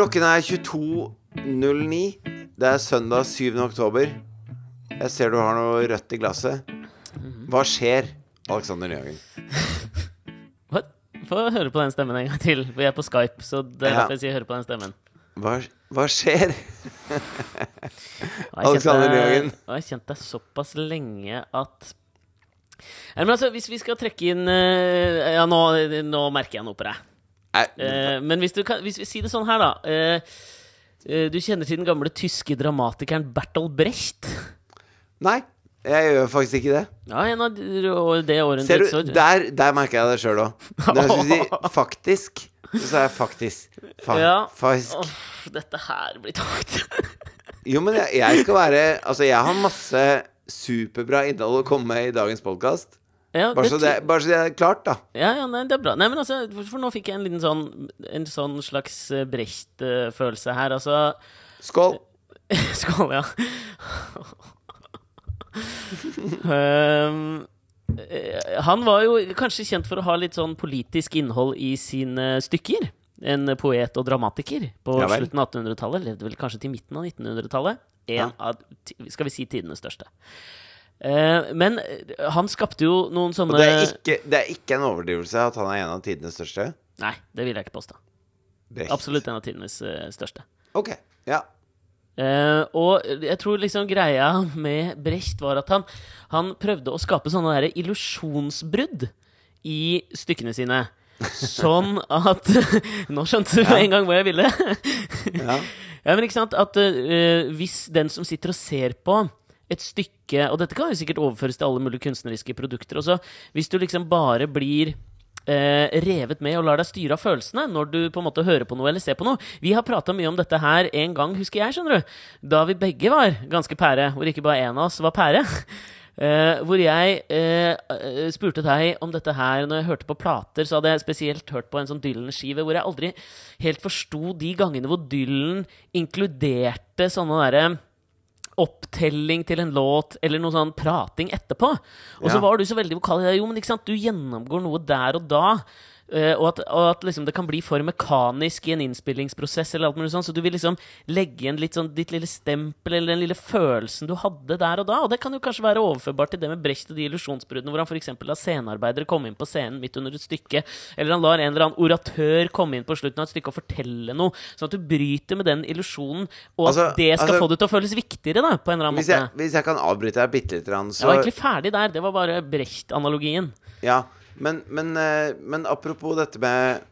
Klokken er 22.09. Det er søndag 7. oktober. Jeg ser du har noe rødt i glasset. Hva skjer, Alexander Nyhagen? Hva? Få høre på den stemmen en gang til. Vi er på Skype, så det er Ja. derfor jeg sier høre på den stemmen. Hva, hva skjer? Og jeg Alexander Nyhagen. Og jeg har kjent deg såpass lenge at Nei, men altså, Hvis vi skal trekke inn eh, Ja, nå, nå merker jeg noe på deg. Eh, men hvis, du kan, hvis vi sier det sånn her, da eh, eh, Du kjenner til den gamle tyske dramatikeren Bertolt Brecht? nei, jeg gjør faktisk ikke det. Ja, en av de- det året Ser du, så, der, der merker jeg det sjøl òg. Når jeg skulle si faktisk, så sa jeg faktisk. Fa Ja. Faktisk. Åh, dette her blir tungt. Jo, men jeg, jeg skal være Altså, jeg har masse superbra innhold å komme med i dagens podkast. Ja, Bare, så det- bare så det er klart, da. Ja, ja, nei, det er bra. Nei, men altså, for, nå fikk jeg en liten sånn En sånn slags eh, Brecht-følelse her. Altså Skål. Skål, ja. um, han var jo kanskje kjent for å ha litt sånn politisk innhold i sine stykker. En poet og dramatiker på Ja slutten av 1800-tallet. Levde vel kanskje til midten av 1900-tallet. En av, skal vi si, tidenes største. Eh, men eh, han skapte jo noen sånne Og det er, ikke, det er ikke en overdrivelse at han er en av tidenes største. Nei, det vil jeg ikke påstå. Brecht. Absolutt en av tidenes eh, største. Ok. Ja. Uh, og jeg tror liksom greia med Brecht var at han, han prøvde å skape sånne der illusjonsbrudd i stykkene sine. Sånn at Nå skjønte du med en gang hvor jeg ville. ja. ja, men ikke sant At uh, hvis den som sitter og ser på et stykke Og dette kan jo sikkert overføres til alle mulige kunstneriske produkter også. Hvis du liksom bare blir eh, revet med og lar deg styre av følelsene når du på en måte hører på noe eller ser på noe. Vi har prata mye om dette her en gang, husker jeg, skjønner du. Da vi begge var ganske pære, hvor ikke bare én av oss var pære. Eh, hvor jeg eh, spurte deg om dette her når jeg hørte på plater. Så hadde jeg spesielt hørt på en sånn Dylan-skive hvor jeg aldri helt forsto de gangene hvor Dylan inkluderte sånne derre opptelling til en låt eller noe sånn prating etterpå. Og så Ja. var du så veldig vokal i det. Jo, men ikke sant, du gjennomgår noe der og da. Eh, og at, og at liksom det kan bli for mekanisk i en innspillingsprosess, eller alt mulig sånn, så du vil liksom legge igjen litt sånn ditt lille stempel eller den lille følelsen du hadde der og da. Og det kan jo kanskje være overførbart til det med Brecht og de illusjonsbruddene, hvor han f.eks. lar scenearbeidere komme inn på scenen midt under et stykke, eller han lar en eller annen oratør komme inn på slutten av et stykke og fortelle noe, sånn at du bryter med den illusjonen, og Altså- det skal altså- få det til å føles viktigere, da, på en eller annen Hvis, måte. jeg, hvis jeg kan avbryte deg bitte lite grann, Jeg var egentlig ferdig der. Det var bare Brecht-analogien. Ja. Men, men, eh, men apropos dette med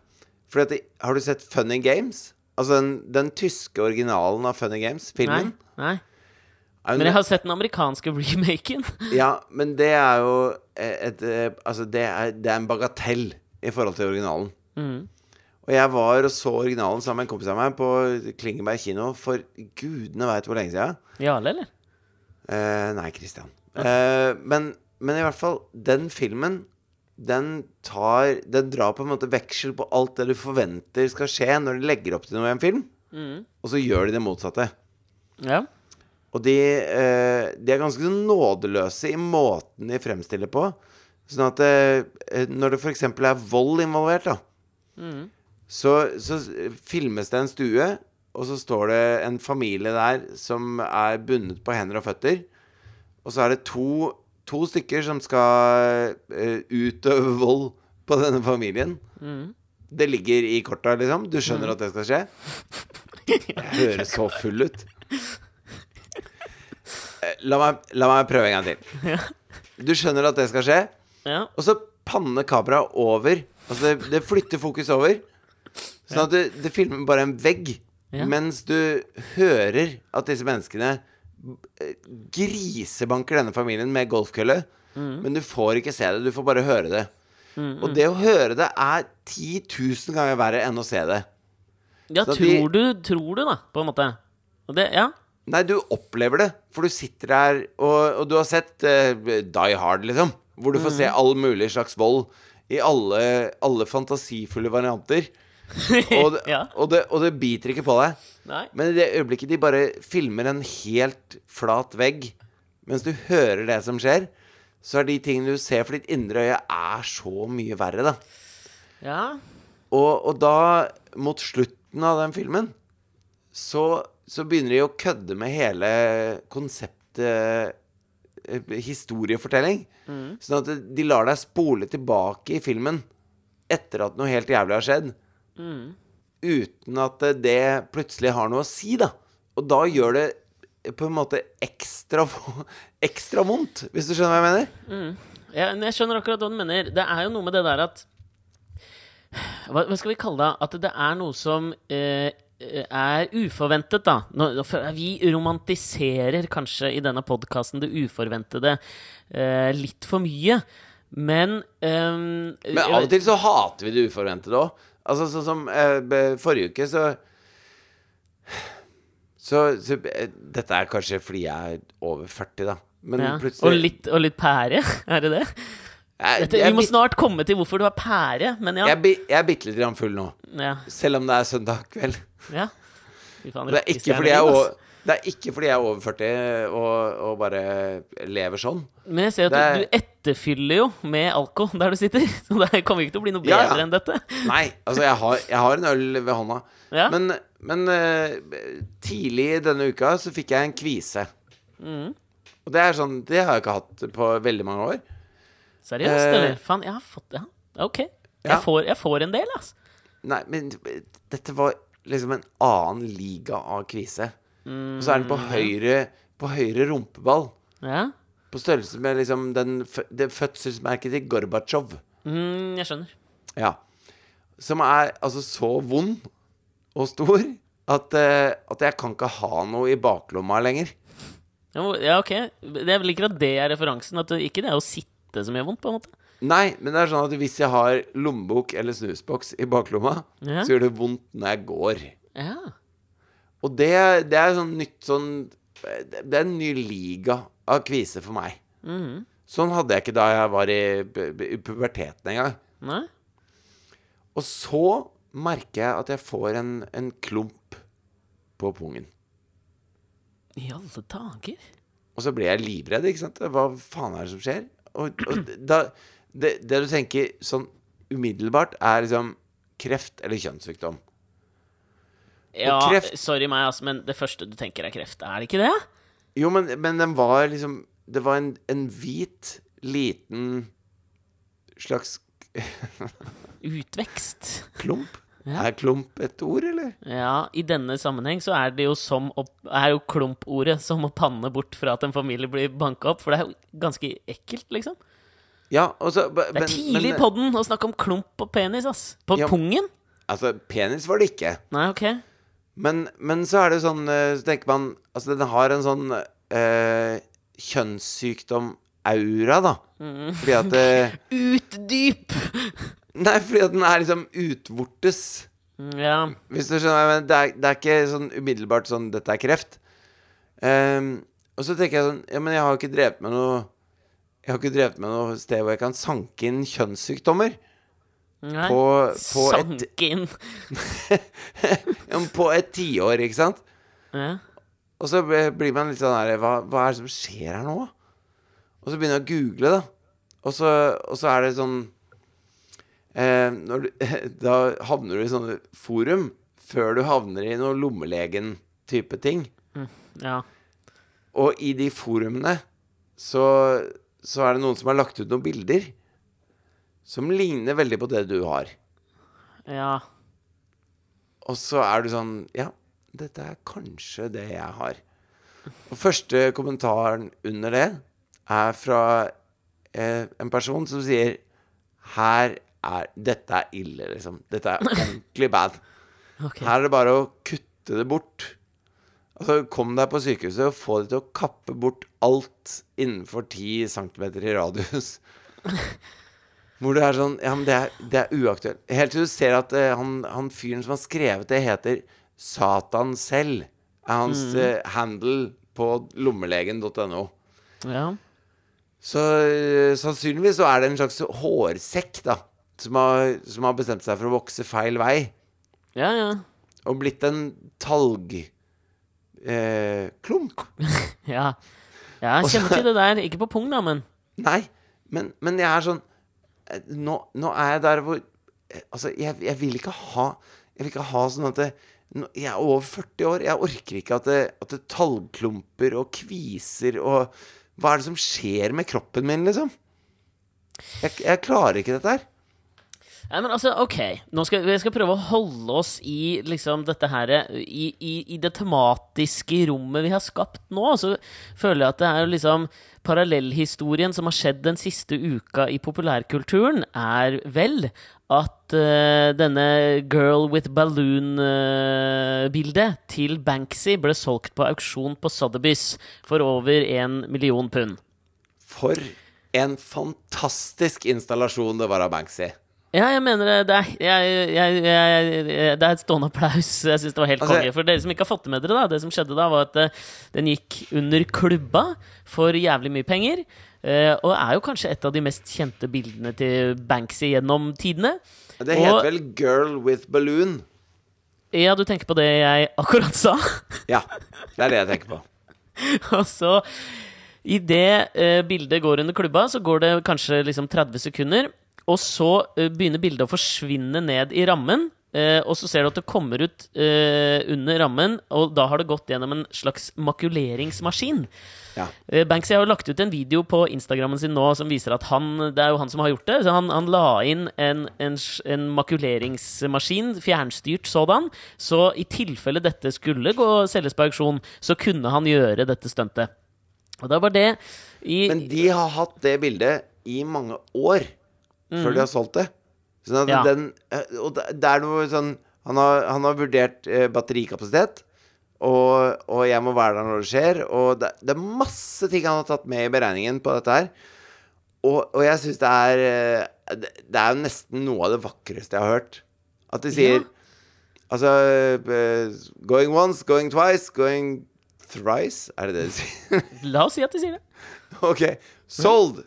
For Har du sett Funny Games? Altså den, den tyske originalen av Funny Games, filmen? nei. nei. Men jeg har sett den amerikanske remaken. Ja, men det er jo et, et Altså, det er, det er en bagatell i forhold til originalen. Mm. Og jeg var og så originalen sammen med en kompis av meg på Klingeberg kino for gudene veit hvor lenge siden. Jarle, eller? Eh, nei, Christian. Eh, men, men i hvert fall, den filmen den tar Den drar på en måte veksel på alt det du forventer skal skje når de legger opp til noe i en film, Mm. og så gjør de det motsatte. Ja. Og de, eh, de er ganske nådeløse i måten de fremstiller på. Sånn at eh, når det f.eks. er vold involvert, da, Mm. så, så filmes det en stue, og så står det en familie der som er bundet på hender og føtter. Og så er det to, to stykker som skal uh, utøve vold på denne familien. Mm. Det ligger i korta, liksom. Du skjønner at det skal skje? Jeg høres så full ut. Eh, La meg, la meg prøve en gang til. Du skjønner at det skal skje, ja. og så panner kameraet over. Altså det, det flytter fokus over. Sånn at det, det filmer bare en vegg. Ja. Mens du hører at disse menneskene grisebanker denne familien med golfkølle. Mm. Men du får ikke se det, du får bare høre det. Og det å høre det er 10 000 ganger verre enn å se det. ja tror, de- du, tror du, da, på en måte. Og det, ja. Nei, du opplever det, for du sitter der og, og du har sett uh, Die Hard, liksom. Hvor du får se all mulig slags vold i alle, alle fantasifulle varianter. Og det, Ja. og, det, og det biter ikke på deg. Nei. Men i det øyeblikket de bare filmer en helt flat vegg, mens du hører det som skjer, så er de tingene du ser for ditt indre øye, er så mye verre, da. Ja. Og, og da, mot slutten av den filmen, så, så begynner de å kødde med hele konseptet historiefortelling. historiefortelling. Sånn at de lar deg spole tilbake i filmen etter at noe helt jævlig har skjedd. Uten at det plutselig har noe å si, da. Og da gjør det på en måte ekstra, ekstra vondt, hvis du skjønner hva jeg mener? Ja, jeg skjønner akkurat hva du mener. Det er jo noe med det der at Hva, hva skal vi kalle det? At det er noe som eh, er uforventet, da. Nå, vi romantiserer kanskje i denne podkasten det uforventede eh, litt for mye. Men ehm, Men av og til så hater vi det uforventede òg. Altså sånn som eh, forrige uke, så så, så eh, Dette er kanskje fordi jeg er over 40, da. Men ja. plutselig og, litt, og litt pære, er det det? jeg, Dette, jeg, vi må snart komme til hvorfor du er pære, men ja. jeg, jeg er bitte litt grann full nå. ja, Selv om det er søndag kveld. ja. Faen, Det er ikke fordi jeg er over, det er ikke fordi jeg er over 40 og, og bare lever sånn. Men jeg ser at er- du, etterfyller jo med alko der du sitter. Så det kommer ikke til å bli noe bedre ja. enn dette. Nei, altså, jeg har, jeg har en øl ved hånda. Ja. Men, men uh, tidlig denne uka så fikk jeg en kvise. Mm. Og det er sånn Det har jeg ikke hatt på veldig mange år. Seriøst, uh, eller? Faen, jeg har fått Ja, OK. Ja. Jeg, får, jeg får en del, altså. Nei, men dette var liksom en annen liga av kvise. Og så er den på høyre På høyre rumpeball. Ja. På størrelse med liksom den, det fødselsmerket til Gorbatsjov. Mm, jeg skjønner. Ja. Som er altså så vond og stor at, eh, at jeg kan ikke ha noe i baklomma lenger. Ja, hvor- Ja, OK. Jeg liker at det er referansen. At det ikke det er å sitte som gjør vondt, på en måte. Nei, men det er sånn at hvis jeg har lommebok eller snusboks i baklomma, Ja. så gjør det vondt når jeg går. Ja. Og det, det er sånn nytt sånn Det er en ny liga av kvise for meg. Mm. Sånn hadde jeg ikke da jeg var i, i puberteten engang. Nei? Og så merker jeg at jeg får en, en klump på pungen. I alle dager? Og så blir jeg livredd, ikke sant? Hva faen er det som skjer? Og, og da, det, det du tenker sånn umiddelbart, er liksom kreft eller kjønnssykdom. Ja, kreft- sorry meg, altså, men det første du tenker er kreft. Er det ikke det? Jo, men, men den var liksom Det var en, en hvit, liten slags Utvekst. klump. Ja. Er klump et ord, eller? Ja, i denne sammenheng så er det jo som å Er jo klumpordet som å panne bort fra at en familie blir banka opp, for det er jo ganske ekkelt, liksom. Ja, og så Det er tidlig i den podden å snakke om klump og penis, ass. På Ja. pungen? Altså, penis var det ikke. Nei, OK. Men, men så er det sånn eh, Så tenker man Altså, den har en sånn eh, kjønnssykdom-aura, da. Mm. Fordi at eh, Utdyp! Nei, fordi at den er liksom utvortes. Ja. Hvis du skjønner men det er, det er ikke sånn umiddelbart sånn 'Dette er kreft'. Um, og så tenker jeg sånn Ja, men jeg har ikke drevet med noe Jeg har ikke drevet med noe sted hvor jeg kan sanke inn kjønnssykdommer. Nei. På, på Sank inn. På et tiår, ikke sant? Ja. Og så blir man litt sånn her hva, hva er det som skjer her nå? Og så begynner jeg å google, da. Og så, og så er det sånn eh, du, Da havner du i sånne forum før du havner i noe lommelegen-type ting. ja. Og i de forumene så, så er det noen som har lagt ut noen bilder som ligner veldig på det du har. Ja. Og så er du sånn Ja, dette er kanskje det jeg har. Og første kommentaren under det er fra eh, en person som sier Her er Dette er ille, liksom. Dette er ordentlig bad. Okay. Her er det bare å kutte det bort. Altså, Kom deg på sykehuset og få dem til å kappe bort alt innenfor 10 cm i radius. Hvor det er sånn Ja, men det er, det er uaktuelt. Helt til du ser at uh, han, han fyren som har skrevet det, heter Satan selv. Er hans eh, handle på lommelegen.no. Ja. Så uh, sannsynligvis så er det en slags hårsekk, da. Som har, som har bestemt seg for å vokse feil vei. Ja, ja. Og blitt en talgklump. Eh. Ja. Jeg kjenner til det der. Ikke på pung, da, men Nei, men, men jeg er sånn Nå, nå er jeg der hvor eh, Altså, jeg, jeg vil ikke ha Jeg vil ikke ha sånn at det, Jeg er over 40 år. Jeg orker ikke at det, at det tallklumper og kviser og Hva er det som skjer med kroppen min, liksom? Jeg, jeg klarer ikke dette her. Nei, men altså, ok. Nå skal, vi skal prøve å holde oss i liksom dette her i, i, I det tematiske rommet vi har skapt nå. Så føler jeg at det er liksom Parallellhistorien som har skjedd den siste uka i populærkulturen, er vel at uh, denne Girl with Balloon-bildet til Banksy ble solgt på auksjon på Sotheby's for over én million pund. For en fantastisk installasjon det var av Banksy. Ja, jeg mener det. Er, jeg, jeg, jeg, det er et stående applaus. Jeg syns det var helt Altså- konge. For dere som ikke har fått det med dere, da. Det som skjedde da, var at eh, den gikk under klubba for jævlig mye penger. eh, og er jo kanskje et av de mest kjente bildene til Banksy gjennom tidene. Det heter vel Girl with Balloon. Ja, du tenker på det jeg akkurat sa? Ja, det er det jeg tenker på. Og så Idet eh, bildet går under klubba, så går det kanskje liksom 30 sekunder. Og så eh, begynner bildet å forsvinne ned i rammen. Eh, og så ser du at det kommer ut eh, under rammen, og da har det gått gjennom en slags makuleringsmaskin. Ja. Eh, Banksy har jo lagt ut en video på Instagrammen sin nå som viser at han Det er jo han som har gjort det. Så han, han la inn en, en, en makuleringsmaskin, fjernstyrt sådan. Så i tilfelle dette skulle gå selges på auksjon, så kunne han gjøre dette stuntet. Og da var det i Men de har hatt det bildet i mange år før de har solgt det. Sånn at Ja. den eh, Og det er noe sånn Han har, han har vurdert eh, batterikapasitet, og, og jeg må være der når det skjer, og det, det er masse ting han har tatt med i beregningen på dette her. Og, og jeg syns det er eh, det, det er jo nesten noe av det vakreste jeg har hørt. At de sier Ja. Altså eh, Going once, going twice, going thrice? Er det det de sier? La oss si at de sier det. Ok, sold,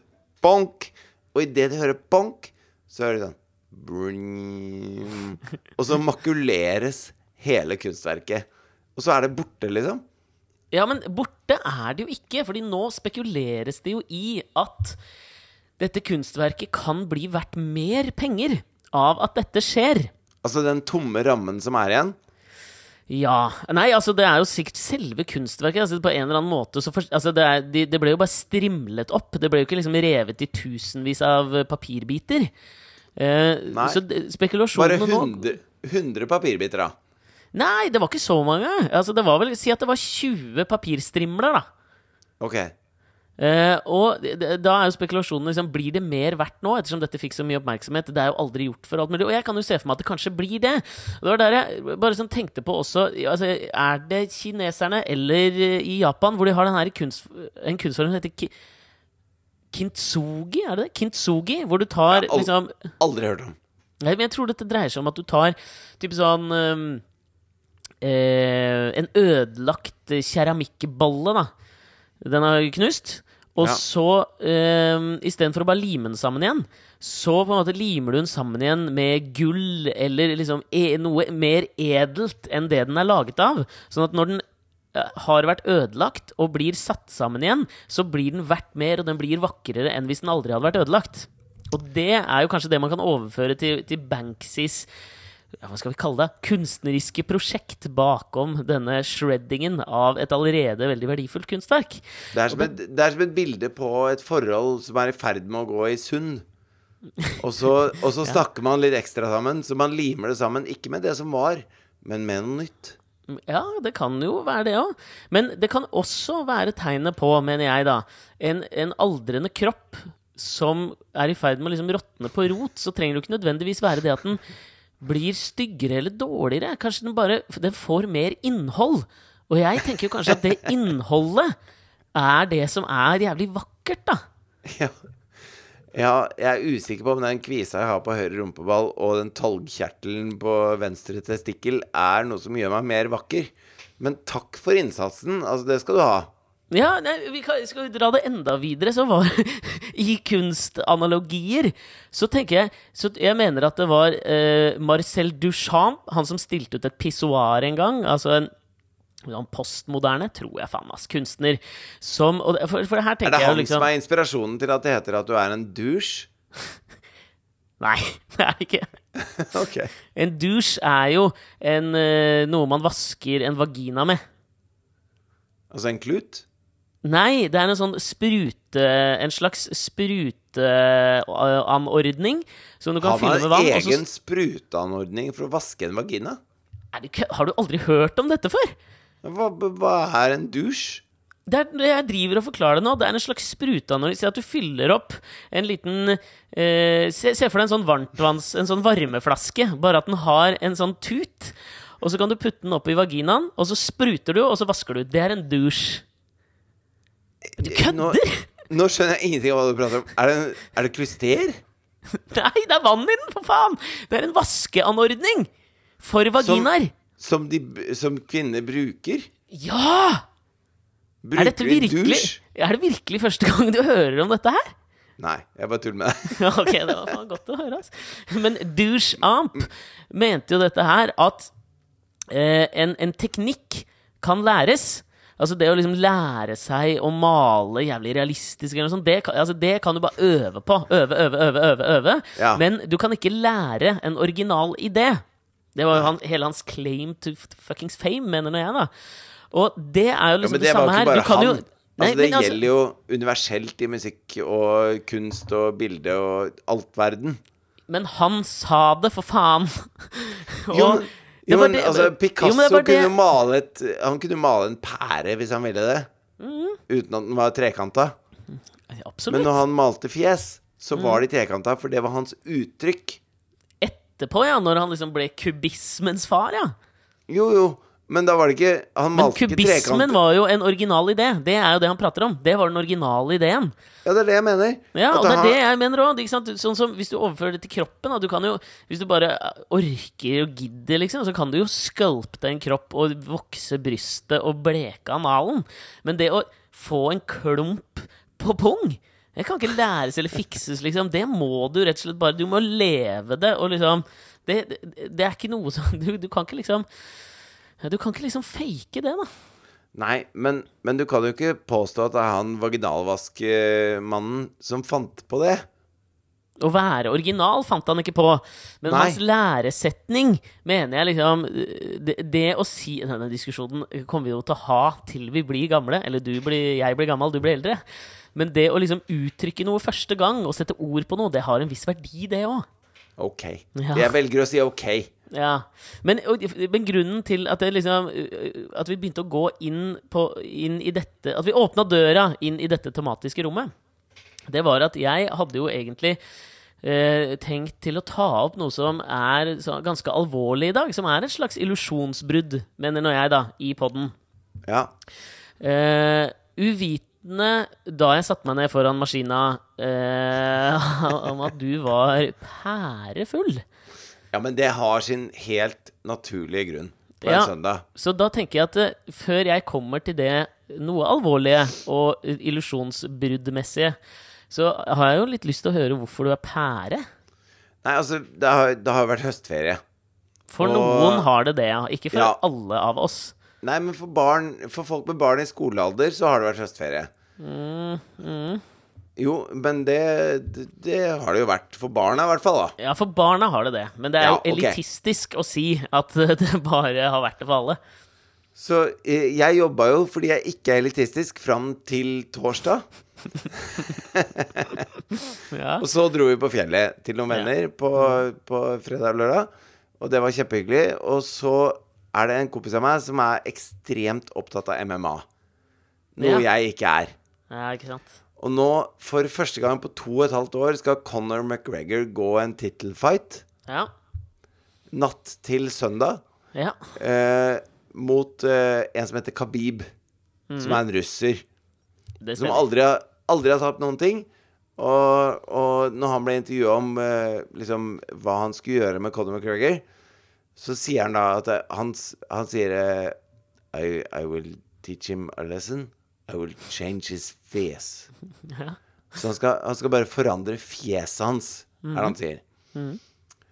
bonk Og i det de hører bonk Så hører de sånn bring, Og så makuleres hele kunstverket. Og så er det borte liksom. Ja, men borte er det jo ikke, fordi nå spekuleres det jo i at dette kunstverket kan bli verdt mer penger av at dette skjer. Altså den tomme rammen som er igjen Ja. Nei, altså, det er jo sikkert selve kunstverket. Altså, på en eller annen måte så for, altså, det, er, de, det ble jo bare strimlet opp. Det ble jo ikke liksom revet i tusenvis av eh, papirbiter. Eh, Nei. så spekulasjonene nå 100, 100 papirbiter da Nei, det var ikke så mange. Altså, det var vel, Si at det var 20 papirstrimler, da. Ok, Eh, og da er jo spekulasjonen liksom, Blir det mer verdt nå, ettersom dette fikk så mye oppmerksomhet? Det er jo aldri gjort for alt mulig. Og jeg kan jo se for meg at det kanskje blir det. Og det var der jeg bare sånn tenkte på også altså, Er det kineserne eller eh, i Japan hvor de har den kunst, en kunstform som heter ki, kintsugi? Er det det? Kintsugi? Hvor du tar Ja, al- liksom aldri hørt om Nei, men jeg tror dette dreier seg om at du tar type sånn um, eh, En ødelagt keramikkballe, da. Den er knust. Og Ja. så, eh, istedenfor å bare lime den sammen igjen, så på en måte limer du den sammen igjen med gull eller liksom e noe mer edelt enn det den er laget av. Sånn at når den eh, har vært ødelagt og blir satt sammen igjen, så blir den verdt mer, og den blir vakrere enn hvis den aldri hadde vært ødelagt. Og det er jo kanskje det man kan overføre til, til Banksys hva skal vi kalle det, kunstneriske prosjekt bakom denne shreddingen av et allerede veldig verdifullt kunstverk. det er, som et, det er som et bilde på et forhold som er i ferd med å gå i sund Og så, og så snakker man litt ekstra sammen Så man limer det sammen, ikke med det som var Men med noe nytt Ja, det kan jo være det òg. Men det kan også være tegnet på, mener jeg, da, en, en aldrende kropp som er i ferd med å liksom råtne på rot. Så trenger det jo ikke nødvendigvis være det at den blir styggere eller dårligere. Kanskje den bare den får mer innhold. Og jeg tenker jo kanskje at det innholdet er det som er jævlig vakkert, da. Ja. ja, jeg er usikker på om den kvisa jeg har på høyre rumpeball og den talgkjertelen på venstre testikkel er noe som gjør meg mer vakker. Men takk for innsatsen. Altså, det skal du ha. Ja, nei, vi kan, skal vi dra det enda videre, så var I kunstanalogier så tenker jeg Så jeg mener at det var eh, Marcel Duchamp, han som stilte ut et pissoar en gang. Altså en sånn postmoderne, tror jeg faen meg, kunstner som for, for liksom Er det han liksom som er inspirasjonen til at det heter at du er en douche? Nei, det er det ikke. Ok. En douche er jo en, eh, noe man vasker en vagina med. Altså en klut? Nei, det er en sånn sprute En slags spruteanordning som du kan fylle med vann. en og så- egen spruteanordning for å vaske en vagina? Er du Har du aldri hørt om dette før? Hva, hva er en dusj? Det er, jeg driver og forklarer det nå. Det er en slags spruteanordning. Si at du fyller opp en liten eh, se, se for deg en sånn varmtvanns... En sånn varmeflaske, bare at den har en sånn tut. Og så kan du putte den opp i vaginaen, og så spruter du, og så vasker du. Det er en douche. Du kødder! nå skjønner jeg ingenting av hva du prater om. Er det, en- er det klyster? Nei, det er vann i den, for faen! Det er en vaskeanordning for vaginaer. Som, de, som kvinner bruker? Ja! Bruker Er dette virkelig dusj? Er det virkelig første gang du hører om dette her? Nei, jeg bare tuller med deg. Ok, det var faen godt å høre, altså. Men Douche Amp mente jo dette her at eh, en, en teknikk kan læres. Altså det å liksom lære seg å male jævlig realistisk eller noe sånt, det kan, altså det kan du bare øve på. Øve, øve, øve, øve. øve. Ja. Men du kan ikke lære en original idé. Det var jo han, hele hans claim to fuckings fame, mener nå jeg, da. Og det er jo liksom ja, det, det samme her. Du kan jo Nei, altså, det altså- gjelder jo universelt i musikk og kunst og bilde og alt verden. Men han sa det, for faen! Og Jo, jo, men det- altså, jo, men Picasso det var det- kunne male et Han kunne male en pære hvis han ville det. Mm. Uten at den var trekanta. Absolutt. Men når han malte fjes, så Mm. var de trekanta, for det var hans uttrykk. Etterpå, ja, når han liksom ble kubismens far, ja. Jo, jo, men da var det ikke Han malte ikke kubismen var jo en original idé. Det er jo det han prater om. Det var den originale ideen. Ja, det er det jeg mener. Ja, og det er det jeg mener òg. Sånn som hvis du overfører det til kroppen. Du kan jo, hvis du bare orker og gidder, liksom, så kan du jo sculpte en kropp og vokse brystet og bleke analen. Men det å få en klump på pung det kan ikke læres eller fikses, liksom. Det må du rett og slett bare Du må leve det, og liksom Det, det, det er ikke noe som du, du kan ikke liksom Du kan ikke liksom fake det, da. Nei, men, men du kan jo ikke påstå at det er han vaginalvaskmannen som fant på det. Å være original fant han ikke på. Men Nei. hans læresetning mener jeg liksom Det, det å si Denne diskusjonen kommer vi jo til å ha til vi blir gamle. Eller du blir, jeg blir gammel, du blir eldre. Men det å liksom uttrykke noe første gang og sette ord på noe, det har en viss verdi, det òg. Ok. Ja. Jeg velger å si ok. Ja. Men, men grunnen til at, det liksom, at vi begynte å gå inn, på, inn i dette At vi åpna døra inn i dette tematiske rommet, det var at jeg hadde jo egentlig eh, tenkt til å ta opp noe som er så, ganske alvorlig i dag. Som er et slags illusjonsbrudd, mener nå jeg, da, i poden. Ja. Uvitende da jeg satte meg ned foran maskina eh, om at du var pærefull. ja, men det har sin helt naturlige grunn på Ja. en søndag. Så da tenker jeg at eh, før jeg kommer til det noe alvorlige og illusjonsbruddmessige, så har jeg jo litt lyst til å høre hvorfor du er pære. Nei, altså, det har, det har vært høstferie. For Og- noen har det det, ja. Ikke for Ja. alle av oss. Nei, men for, barn, for folk med barn i skolealder så har det vært høstferie. Mm, Jo, men det, det, det har det jo vært for barna, i hvert fall. da Ja, for barna har det det. Men det er Ja, jo elitistisk å si at det bare har vært det for alle. Så eh, jeg jobba jo fordi jeg ikke er elitistisk, fram til torsdag. Ja. Og så dro vi på fjellet til noen Ja. venner på, på fredag og lørdag. Og det var kjempehyggelig. Og så er det en kompis av meg som er ekstremt opptatt av MMA. Noe jeg ikke er. ja, ikke sant? Og nå, for første gang på to og et halvt år, skal Conor McGregor gå en tittelfight Ja. natt til søndag ja. eh, mot eh, en som heter Khabib, som er en russer. Det Som aldri har, aldri har tapt noen ting. Og, og når han ble intervjua om eh, liksom, hva han skulle gjøre med Conor McGregor, så sier han da at han, han sier eh, I, I will teach him a lesson. I will change his face. Ja. Så han skal, han skal bare forandre fjeset hans, er det han sier.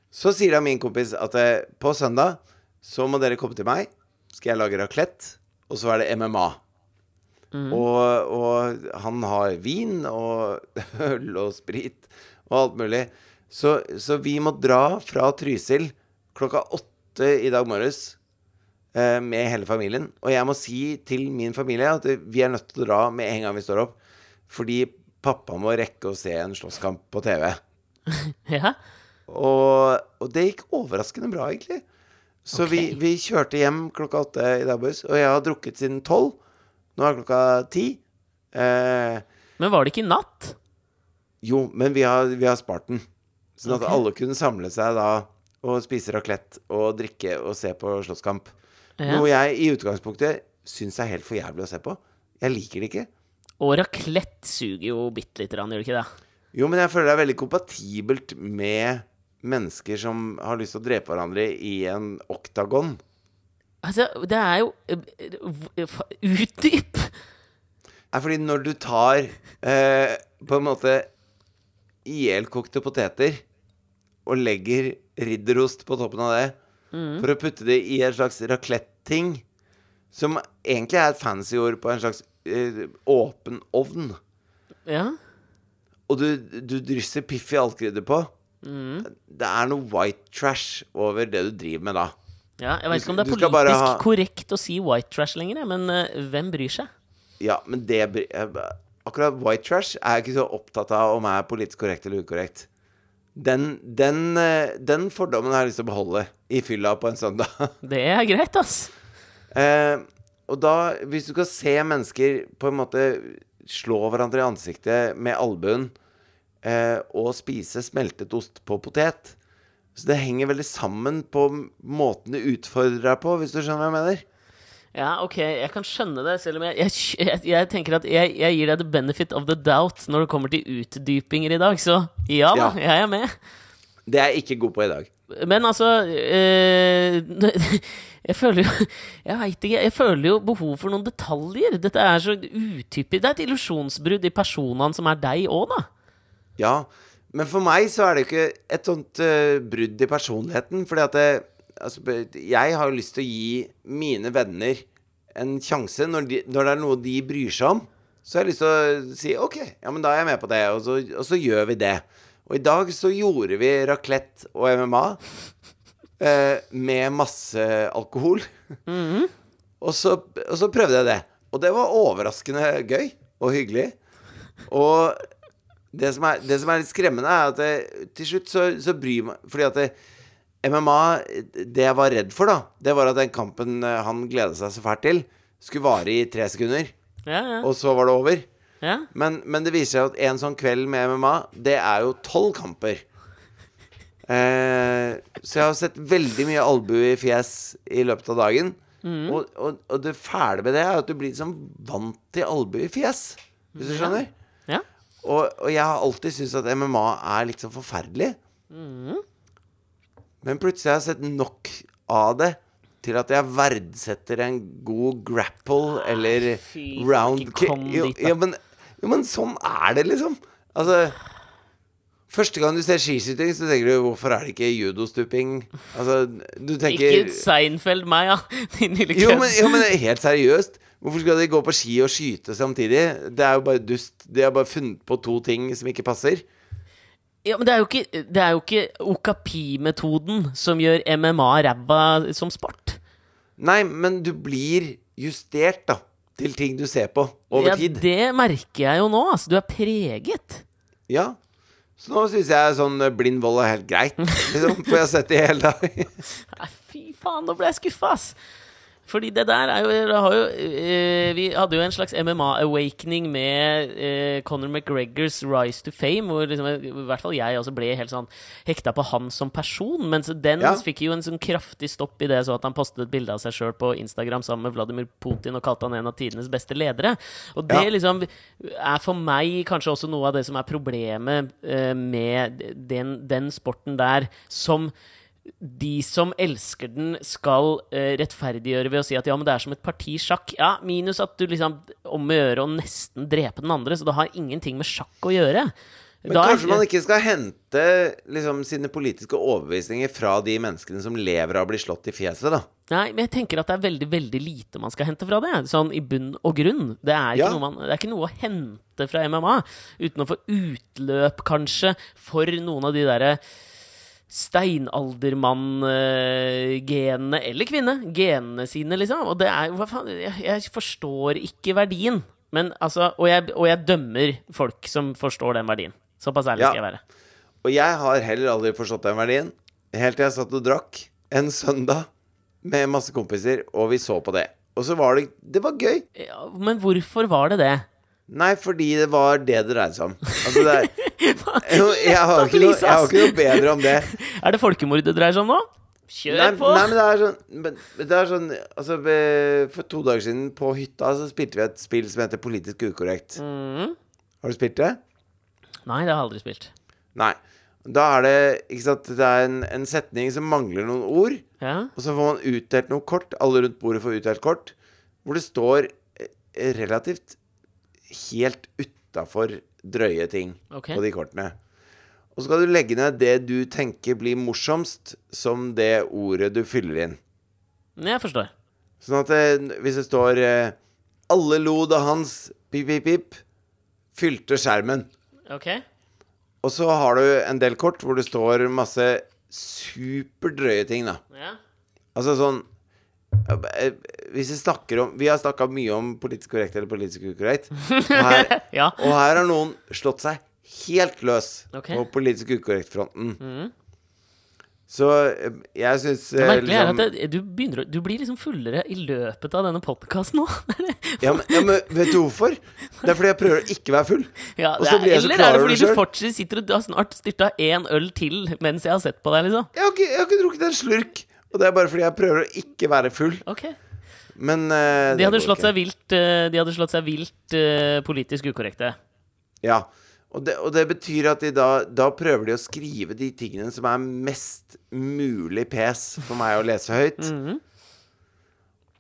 Så sier da min kompis at eh, på søndag så må dere komme til meg, skal jeg lage raclette, og så er det MMA. Og, og han har vin og øl og sprit og alt mulig. Så, så vi må dra fra Trysil klokka åtte i dag morges eh, med hele familien. Og jeg må si til min familie at vi er nødt til å dra med en gang vi står opp. Fordi pappa må rekke å se en slåsskamp på TV. Ja. Og, og det gikk overraskende bra, egentlig. Så okay. vi, vi kjørte hjem klokka åtte i dag morges, og jeg har drukket siden tolv. Nå er klokka ti. Eh, Men var det ikke natt? jo, men vi har, vi har spart den. Sånn at alle kunne samle seg da og spise raclette og drikke og se på slåsskamp. Ja. Noe jeg i utgangspunktet syns er helt for jævlig å se på. Jeg liker det ikke. Og raclette suger jo bitte lite grann, gjør det ikke det? Jo, men jeg føler det er veldig kompatibelt med mennesker som har lyst til å drepe hverandre i en oktagon. Altså, det er jo eh, Utdyp! er fordi når du tar eh, på en måte ihjelkokte poteter og legger ridderost på toppen av det for å putte det i en slags raclette-ting, som egentlig er et fancy ord på en slags uh, åpen ovn, Ja. og du, du drysser alt altkrydder på Det er noe white trash over det du driver med da. ja. Jeg vet ikke om det er politisk ha- korrekt å si white trash lenger, men uh, hvem bryr seg? Ja, men det bryr Akkurat white trash er jeg ikke så opptatt av om jeg er politisk korrekt eller ukorrekt. Den, den, eh, den fordommen har jeg lyst til å beholde i fylla på en søndag. Det er greit, ass. Eh, og da, hvis du skal se mennesker på en måte slå hverandre i ansiktet med albuen eh, og spise smeltet ost på potet Så det henger veldig sammen på måten du utfordrer deg på, hvis du skjønner hva jeg mener. Ja, ok, jeg kan skjønne det, selv om jeg, jeg, jeg, jeg tenker at jeg, gir deg the benefit of the doubt når det kommer til utdypinger i dag, så ja da, Ja. jeg er med. Det er jeg ikke god på i dag. Men altså eh, Jeg føler jo Jeg veit ikke. Jeg føler jo behov for noen detaljer. Dette er så utypisk. Det er et illusjonsbrudd i personene som er deg òg, da. Ja, men for meg så er det jo ikke et sånt eh, brudd i personligheten. Fordi at det, altså, jeg har jo lyst til å gi mine venner en sjanse når, de, når det er noe de bryr seg om. Så har jeg lyst til å si OK, ja, men da er jeg med på det, og så, og så gjør vi det. Og i dag så gjorde vi raclette og MMA eh, med masse alkohol. og, så, og så prøvde jeg det. Og det var overraskende gøy og hyggelig. Og det som, er, det som er litt skremmende, er at det, til slutt så, så bryr meg Fordi at det, MMA Det jeg var redd for, da, det var at den kampen eh, han gleda seg så fælt til, skulle vare i tre sekunder. Ja, ja. Og så var det over. ja. Men, men det viser seg at en sånn kveld med MMA, det er jo tolv kamper. Eh, så jeg har sett veldig mye albue i fjes i løpet av dagen. Og, og, og det fæle med det er at du blir liksom vant til albue i fjes. Hvis du skjønner? ja. Og, og jeg har alltid syntes at MMA er liksom forferdelig. forferdelig. Men plutselig har jeg sett nok av det til at jeg verdsetter en god grapple eller fy, round kick. jo, jo, men, jo, men sånn er det, liksom. Altså Første gang du ser skiskyting, så tenker du 'hvorfor er det ikke judostuping'? Altså, du tenker Ikke Seinfeld meg, ja. Din lille jo kødd. men, jo, men helt seriøst. Hvorfor skal de gå på ski og skyte samtidig? Det er jo bare dust. De har bare funnet på to ting som ikke passer. Ja, men det er jo ikke, det er jo ikke Okapi-metoden som gjør MMA ræva som sport. Nei, men du blir justert, da. Til ting du ser på over ja, tid. Det merker jeg jo nå. Altså, du er preget. Ja. Så nå syns jeg sånn eh, blind vold er helt greit. Liksom, for jeg sett i hele dag. Nei, fy faen, nå ble jeg skuffa, ass. Fordi det der er jo, jo eh, Vi hadde jo en slags MMA-awakening med eh, Conor McGregors rise to fame, hvor liksom, i hvert fall jeg også ble helt sånn hekta på han som person. Mens den Ja. fikk jo en sånn kraftig stopp i det så at han postet et bilde av seg sjøl på Instagram sammen med Vladimir Putin og kalte han en av tidenes beste ledere. Og det Ja. liksom er for meg kanskje også noe av det som er problemet eh, med den, den sporten der, som de som elsker den, skal eh, rettferdiggjøre ved å si at ja, men det er som et parti sjakk. Ja, minus at du liksom om å gjøre å nesten drepe den andre, så det har ingenting med sjakk å gjøre. Men Da er- kanskje man ikke skal hente liksom, sine politiske overbevisninger fra de menneskene som lever av å bli slått i fjeset, da. Nei, men jeg tenker at det er veldig veldig lite man skal hente fra det. Sånn i bunn og grunn. Det er ikke, Ja. noe, man, det er ikke noe å hente fra MMA uten å få utløp, kanskje, for noen av de derre steinaldermann-genene, eller kvinne, genene sine, liksom. Og det er Hva faen? Jeg, jeg forstår ikke verdien. Men altså og jeg, og jeg dømmer folk som forstår den verdien. Såpass ærlig Ja. skal jeg være. Og jeg har heller aldri forstått den verdien. Helt til jeg satt og drakk en søndag med masse kompiser, og vi så på det. Og så var det Det var gøy. Ja, men hvorfor var det det? Nei, fordi det var det det dreide seg om. Altså, det er Jeg har ikke noe, jeg har ikke noe bedre om det. Er det folkemord det dreier seg om nå? Kjør Nei, på! nei, men det er sånn Det er sånn Altså, for to dager siden på hytta så spilte vi et spill som heter Politisk ukorrekt. Mm. Har du spilt det? Nei, det har jeg aldri spilt. Nei. Da er det Ikke sant Det er en, en setning som mangler noen ord. Ja? Og så får man utdelt noe kort. Alle rundt bordet får utdelt kort. Hvor det står eh, relativt helt utafor drøye ting okay. på de kortene. Og så skal du legge ned det du tenker blir morsomst, som det ordet du fyller inn. Jeg forstår. Sånn at det, hvis det står eh, 'Alle lo da hans pip, pip, pip fylte skjermen', Ok. og så har du en del kort hvor det står masse superdrøye ting, da. Ja. Altså sånn eh, Hvis vi snakker om Vi har snakka mye om politisk korrekt eller politisk ukorrekt. Og her, ja. og her har noen slått seg helt løs okay. på politisk ukorrekt-fronten. Så eh, jeg syns Det merkelige er liksom- at det, du, begynner, du blir liksom fullere i løpet av denne podkasten nå. ja, men, ja, men vet du hvorfor? Det er fordi jeg prøver å ikke være full. ja, er, eller er det fordi du fortsatt sitter og du har snart styrta én øl til mens jeg har sett på deg, liksom? Jeg har ikke, jeg har ikke drukket en slurk. Og det er bare fordi jeg prøver å ikke være full. Ok. Men uh, De hadde slått seg vilt, uh, de hadde slått seg vilt uh, politisk ukorrekte. Ja. Og det, og det betyr at de da, da prøver de å skrive de tingene som er mest mulig pes for meg å lese høyt. Mhm.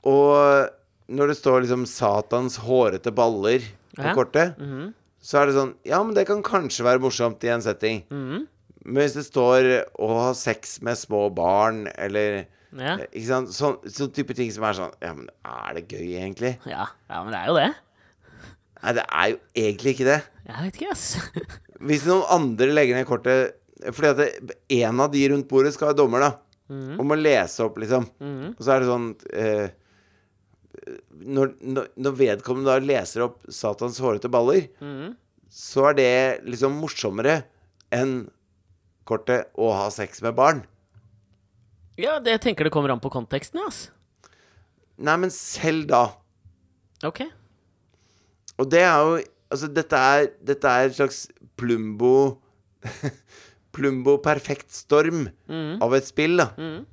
Og når det står liksom 'Satans hårete baller' på Ja. kortet, Mhm. så er det sånn Ja, men det kan kanskje være morsomt i en setting. Mhm. Men hvis det står 'å ha sex med små barn', eller Ja. Ikke sant? Sånn, sånn type ting som er sånn Ja, men er det gøy, egentlig? ja. ja, men det er jo det. Nei, det er jo egentlig ikke det. Jeg vet ikke, ass. Hvis noen andre legger ned kortet Fordi at det, en av de rundt bordet skal være dommer, da. Mhm. Og må lese opp, liksom. Mhm. Og så er det sånn eh, når, når, vedkommende da leser opp Satans hårete baller, Mhm. så er det liksom morsommere enn kortet 'å ha sex med barn'. Ja, det, jeg tenker det kommer an på konteksten, ass. Nei, men selv da. Ok. Og det er jo Altså, dette er, dette er et slags Plumbo Plumbo perfekt storm mm. av et spill, da. Mm.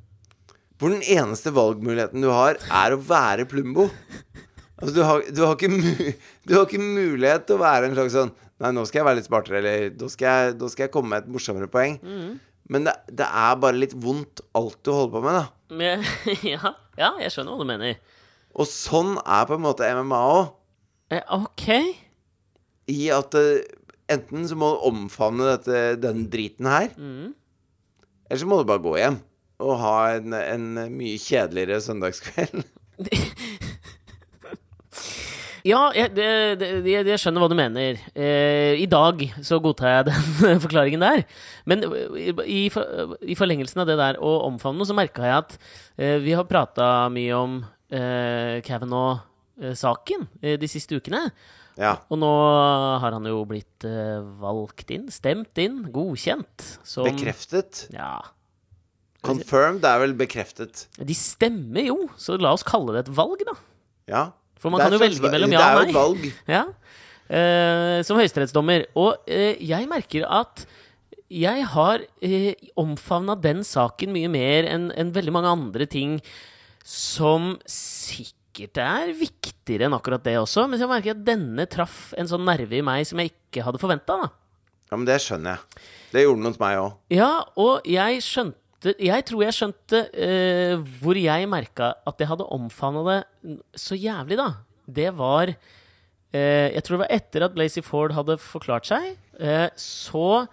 Hvor den eneste valgmuligheten du har, er å være Plumbo. Altså, du har, du, har ikke du har ikke mulighet til å være en slags sånn Nei, nå skal jeg være litt smartere, eller nå skal jeg, nå skal jeg komme med et morsommere poeng. Mhm. Men det, det er bare litt vondt, alt du holder på med, da. Men, ja, ja, jeg skjønner hva du mener. Og sånn er på en måte MMA òg. Eh, ok. I at eh, enten så må du omfavne dette, den driten her, mm. eller så må du bare gå hjem og ha en, en mye kjedeligere søndagskveld. Ja, jeg, det, det, jeg, skjønner hva du mener. Eh, I dag så godtar jeg den forklaringen der. Men i, i, for- i forlengelsen av det der å omfavne, så merka jeg at eh, vi har prata mye om eh, Kavanaugh-saken eh, de siste ukene. Ja. Og nå har han jo blitt eh, valgt inn, stemt inn, godkjent som Bekreftet. Ja. Confirmed er vel bekreftet. De stemmer jo, så la oss kalle det et valg, da. Ja. For man kan jo velge mellom ja velge mellom det er og jo et valg. Ja. Eh, som høyesterettsdommer. Og eh, jeg merker at jeg har eh, omfavna den saken mye mer enn en veldig mange andre ting som sikkert er viktigere enn akkurat det også. Men jeg merker at denne traff en sånn nerve i meg som jeg ikke hadde forventa. Ja, men det skjønner jeg. Det gjorde den hos meg òg. Ja, og jeg skjønte Jeg tror jeg skjønte uh, hvor jeg merka at jeg hadde omfavna det så jævlig, da. Det var uh, Jeg tror det var etter at Blazy Ford hadde forklart seg, Uh, så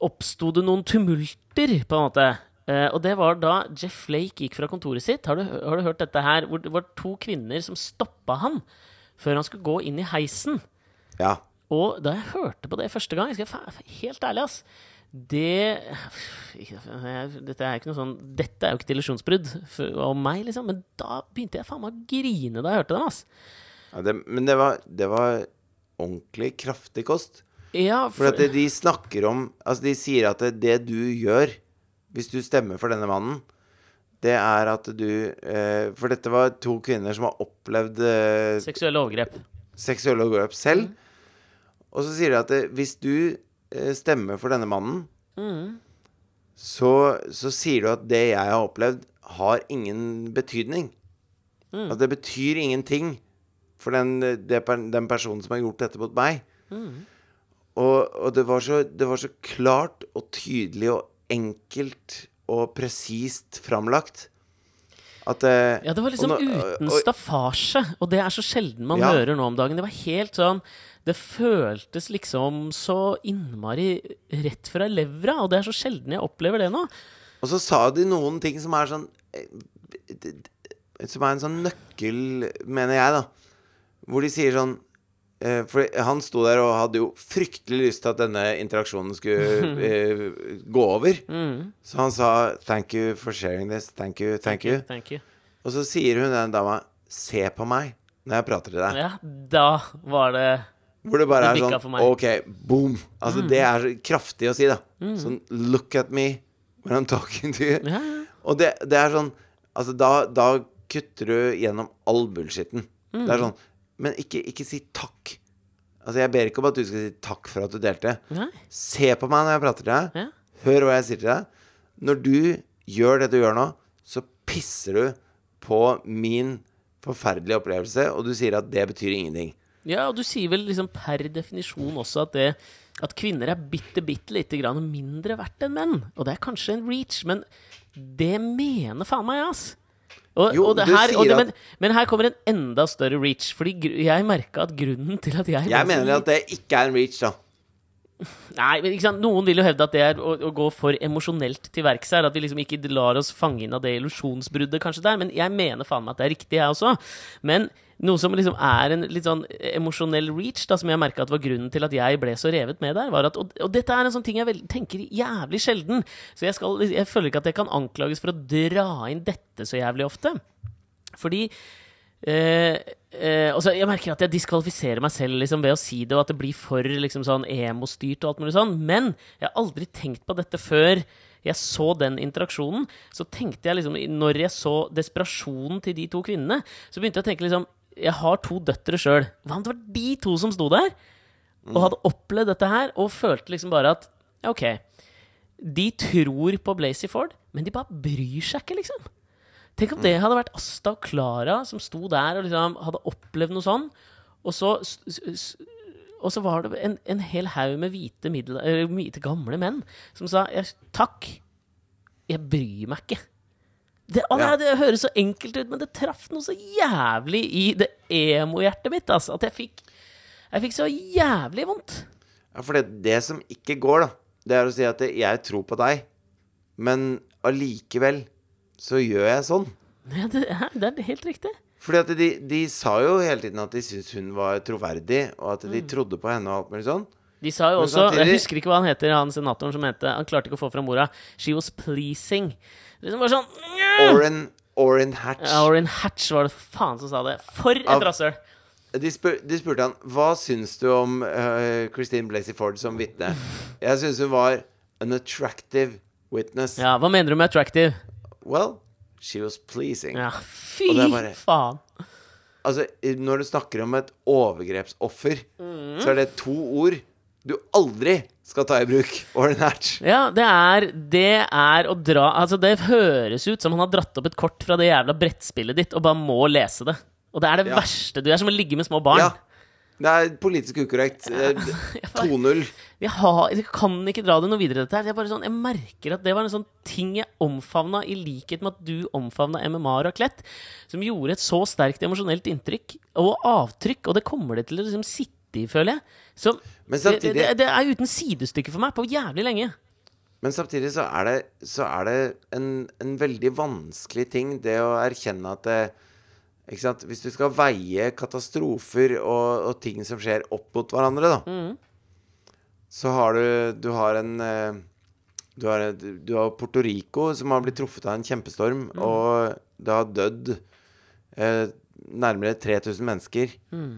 oppsto det noen tumulter, på en måte. Og det var da Jeff Flake gikk fra kontoret sitt. Har du, har du hørt dette her? Hvor det var to kvinner som stoppa han før han skulle gå inn i heisen. Ja. Og da jeg hørte på det første gang, jeg skal være helt ærlig, ass det Dette er ikke noe sånn Dette er jo ikke illusjonsbrudd om meg, liksom, men da begynte jeg faen meg å grine da jeg hørte dem, ass. ja det, men det var, det var ordentlig kraftig kost. Ja, For at de snakker om Altså, de sier at det, det du gjør hvis du stemmer for denne mannen, det er at du eh, For dette var to kvinner som har opplevd eh, Seksuelle overgrep. seksuelle overgrep selv. Og så sier de at det, hvis du eh, stemmer for denne mannen, Mm. så, så sier du at det jeg har opplevd, har ingen betydning. Mm. At det betyr ingenting for den, det, den personen som har gjort dette mot meg. Mm. Og, og det, var så, det var så klart og tydelig og enkelt og presist framlagt at eh, Ja, det var liksom nå- uten staffasje, og det er så sjelden man Ja. hører nå om dagen. Det var helt sånn Det føltes liksom så innmari rett fra levra, og det er så sjelden jeg opplever det nå. Og så sa de noen ting som er sånn Som er en sånn nøkkel, mener jeg, da. Hvor de sier sånn eh, For han sto der og hadde jo fryktelig lyst til at denne interaksjonen skulle eh, gå over. Mm. Så han sa 'thank you for sharing this'. Thank you, thank you. Thank you. Og så sier hun den dama 'se på meg' når jeg prater til deg. Ja, da var det Hvor det bare Det er sånn. Mm. OK, boom. Altså, det er så kraftig å si, da. Sånn 'look at me when I'm talking to you'. Ja. Og det, det er sånn Altså, da, da kutter du gjennom all bullshitten. Det er sånn Men ikke, ikke si takk. Altså, jeg ber ikke om at du skal si takk for at du delte. Nei. Se på meg når jeg prater til deg. Ja. Hør hva jeg sier til deg. Når du gjør det du gjør nå, så pisser du på min forferdelige opplevelse, og du sier at det betyr ingenting. Ja, og du sier vel liksom per definisjon også at det at kvinner er bitte, bitte lite grann mindre verdt enn menn. Og det er kanskje en reach, men det mener faen meg jeg, ass. Og, Jo, og her, det, men, men her kommer en enda større reach. Fordi jeg merka at grunnen til at jeg Jeg mener at det ikke er en reach, da. Nei, men ikke sant? Noen vil jo hevde at det er å, å gå for emosjonelt til verks her. At vi liksom ikke lar oss fange inn av det illusjonsbruddet kanskje der. Men jeg mener faen meg at det er riktig, jeg også. Men noe som liksom er en litt sånn emosjonell reach, da, som jeg merka var grunnen til at jeg ble så revet med der, var at Og, og dette er en sånn ting jeg vel, tenker jævlig sjelden. Så jeg, skal, jeg føler ikke at jeg kan anklages for å dra inn dette så jævlig ofte. Fordi Eh, eh, altså, jeg merker at jeg diskvalifiserer meg selv liksom, ved å si det, og at det blir for liksom, sånn emo-styrt og alt mulig sånn. Men jeg har aldri tenkt på dette før jeg så den interaksjonen. Så tenkte jeg liksom, når jeg så desperasjonen til de to kvinnene, så begynte jeg å tenke liksom Jeg har to døtre sjøl. Hva om det var de to som sto der, og hadde opplevd dette her, og følte liksom bare at OK. De tror på Blazy Ford, men de bare bryr seg ikke, liksom. Tenk om det hadde vært Asta og Klara som sto der og liksom hadde opplevd noe sånn, og så og så var det en, en hel haug med hvite, middel, eller hvite gamle menn som sa takk, jeg bryr meg ikke. Det, å, nei, det høres så enkelt ut, men det traff noe så jævlig i det emo-hjertet mitt. Altså, at jeg fikk, jeg fikk så jævlig vondt. Ja, for det, det som ikke går, da, det er å si at jeg tror på deg, men allikevel så gjør jeg sånn. Ja, det, er, det er helt riktig. Fordi at de, de sa jo hele tiden at de syntes hun var troverdig, og at Mm. de trodde på henne og alt mulig sånn. De sa jo også, også Jeg husker ikke hva han heter, han senatoren som mente Han klarte ikke å få fram orda. She was pleasing. Liksom bare sånn Oren, Oren Hatch. ja, Oren Hatch var det faen som sa det. For et rasshøl! De, spur, de spurte han hva syns du om uh, Christine Blasey Ford som vitne. Jeg syns hun var an attractive witness. Ja, hva mener du med attractive? Well, she was pleasing. Ja, fy bare- faen. Altså, når du snakker om et overgrepsoffer, Mm. så er det to ord du aldri skal ta i bruk. ordinært. Ja, det er, det er å dra Altså, det høres ut som han har dratt opp et kort fra det jævla brettspillet ditt og bare må lese det. Og det er det Ja. verste. Du er som å ligge med små barn. Ja. Det er politisk ukorrekt. Ja. 2-0. jeg, jeg kan ikke dra det noe videre, dette her. Jeg, bare sånn, jeg merker at det var en sånn ting jeg omfavna, i likhet med at du omfavna MMA og raclette, som gjorde et så sterkt emosjonelt inntrykk og avtrykk, og det kommer det til å liksom sitte i, føler jeg. Så Men det, samtidig, det, det er uten sidestykke for meg på jævlig lenge. men samtidig så er det, så er det en, en veldig vanskelig ting, det å erkjenne at det, ikke sant? Hvis du skal veie katastrofer og, og ting som skjer, opp mot hverandre, da, mm. så har du Du har en eh, du har, du har Puerto Rico, som har blitt truffet av en kjempestorm, og det har dødd eh, nærmere 3000 mennesker. Mhm.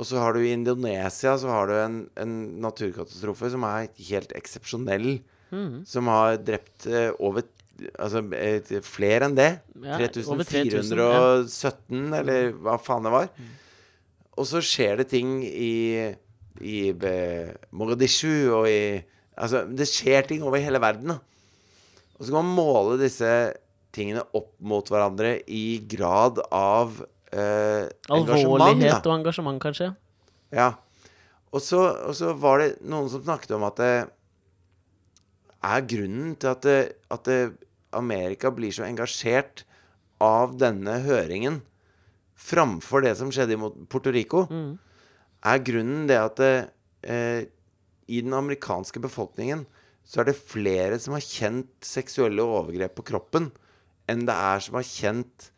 Og så har du i Indonesia så har du en, en naturkatastrofe som er helt eksepsjonell. Mm. Som har drept eh, over Altså eh, flere enn det. Ja, over 3000, 3417, eller hva faen det var. Og så skjer det ting i, i Mogadishu og i Altså, det skjer ting over hele verden. Da. Og så kan man måle disse tingene opp mot hverandre i grad av eh. Alvorlighet og engasjement, kanskje. Ja. Og så, og så var det noen som snakket om at det er grunnen til at, det, at det, Amerika blir så engasjert av denne høringen framfor det som skjedde i Puerto Rico, Mm. er grunnen det at det, eh, i den amerikanske befolkningen så er det flere som har kjent seksuelle overgrep på kroppen, enn det er som har kjent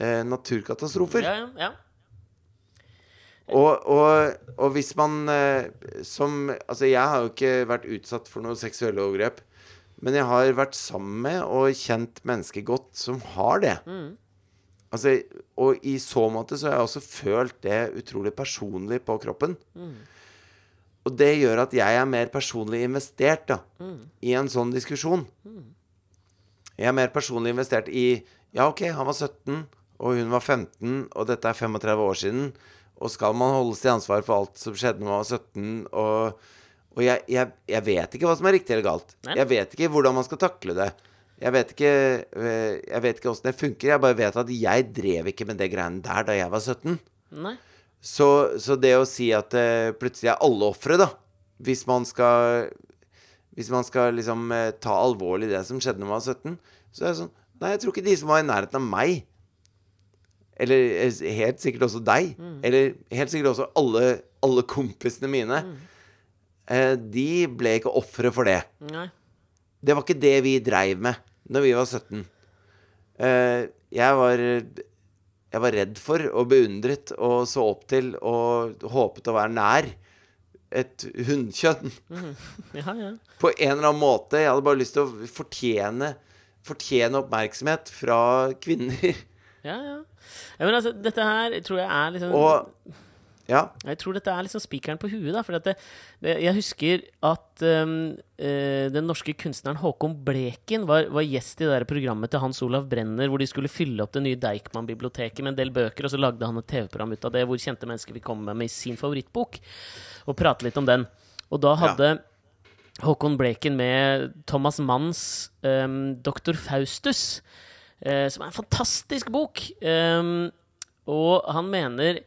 eh, naturkatastrofer. Ja, ja. Og, og, og hvis man eh, som Altså, jeg har jo ikke vært utsatt for noe seksuelle overgrep. Men jeg har vært sammen med og kjent mennesker godt som har det. Altså, og i så måte så har jeg også følt det utrolig personlig på kroppen. Og det gjør at jeg er mer personlig investert da, i en sånn diskusjon. Jeg er mer personlig investert i Ja, OK, han var 17, og hun var 15, og dette er 35 år siden. Og skal man holdes til ansvar for alt som skjedde når man var 17? Og, og jeg, jeg, jeg vet ikke hva som er riktig eller galt. Nei. Jeg vet ikke hvordan man skal takle det. Jeg vet ikke eh, Jeg vet ikke åssen det funker. Jeg bare vet at jeg drev ikke med det greiene der da jeg var 17. Nei. Så, så det å si at eh, plutselig er alle ofre, da Hvis man skal Hvis man skal liksom eh, ta alvorlig det som skjedde da man var 17, så er det sånn Nei, jeg tror ikke de som var i nærheten av meg Eller eh, helt sikkert også deg, eller helt sikkert også alle, alle kompisene mine, eh, de ble ikke ofre for det. Nei. Det var ikke det vi dreiv med når vi var 17. Eh, jeg var Jeg var redd for og beundret og så opp til og håpet å være nær et hunnkjønn. Ja, ja. På en eller annen måte. Jeg hadde bare lyst til å fortjene Fortjene oppmerksomhet fra kvinner. Ja, ja. Ja men altså, dette her tror jeg er liksom Og Ja. Jeg tror dette er liksom spikeren på huet. da, for at det, det, Jeg husker at um, uh, den norske kunstneren Håkon Bleken var, var gjest i det der programmet til Hans Olav Brenner, hvor de skulle fylle opp det nye Deichman-biblioteket med en del bøker, og så lagde han et TV-program ut av det, hvor kjente mennesker vil komme med sin favorittbok, og prate litt om den. Og da hadde Håkon Bleken med Thomas Manns um, 'Doktor Faustus', som er en fantastisk bok. Um, og han mener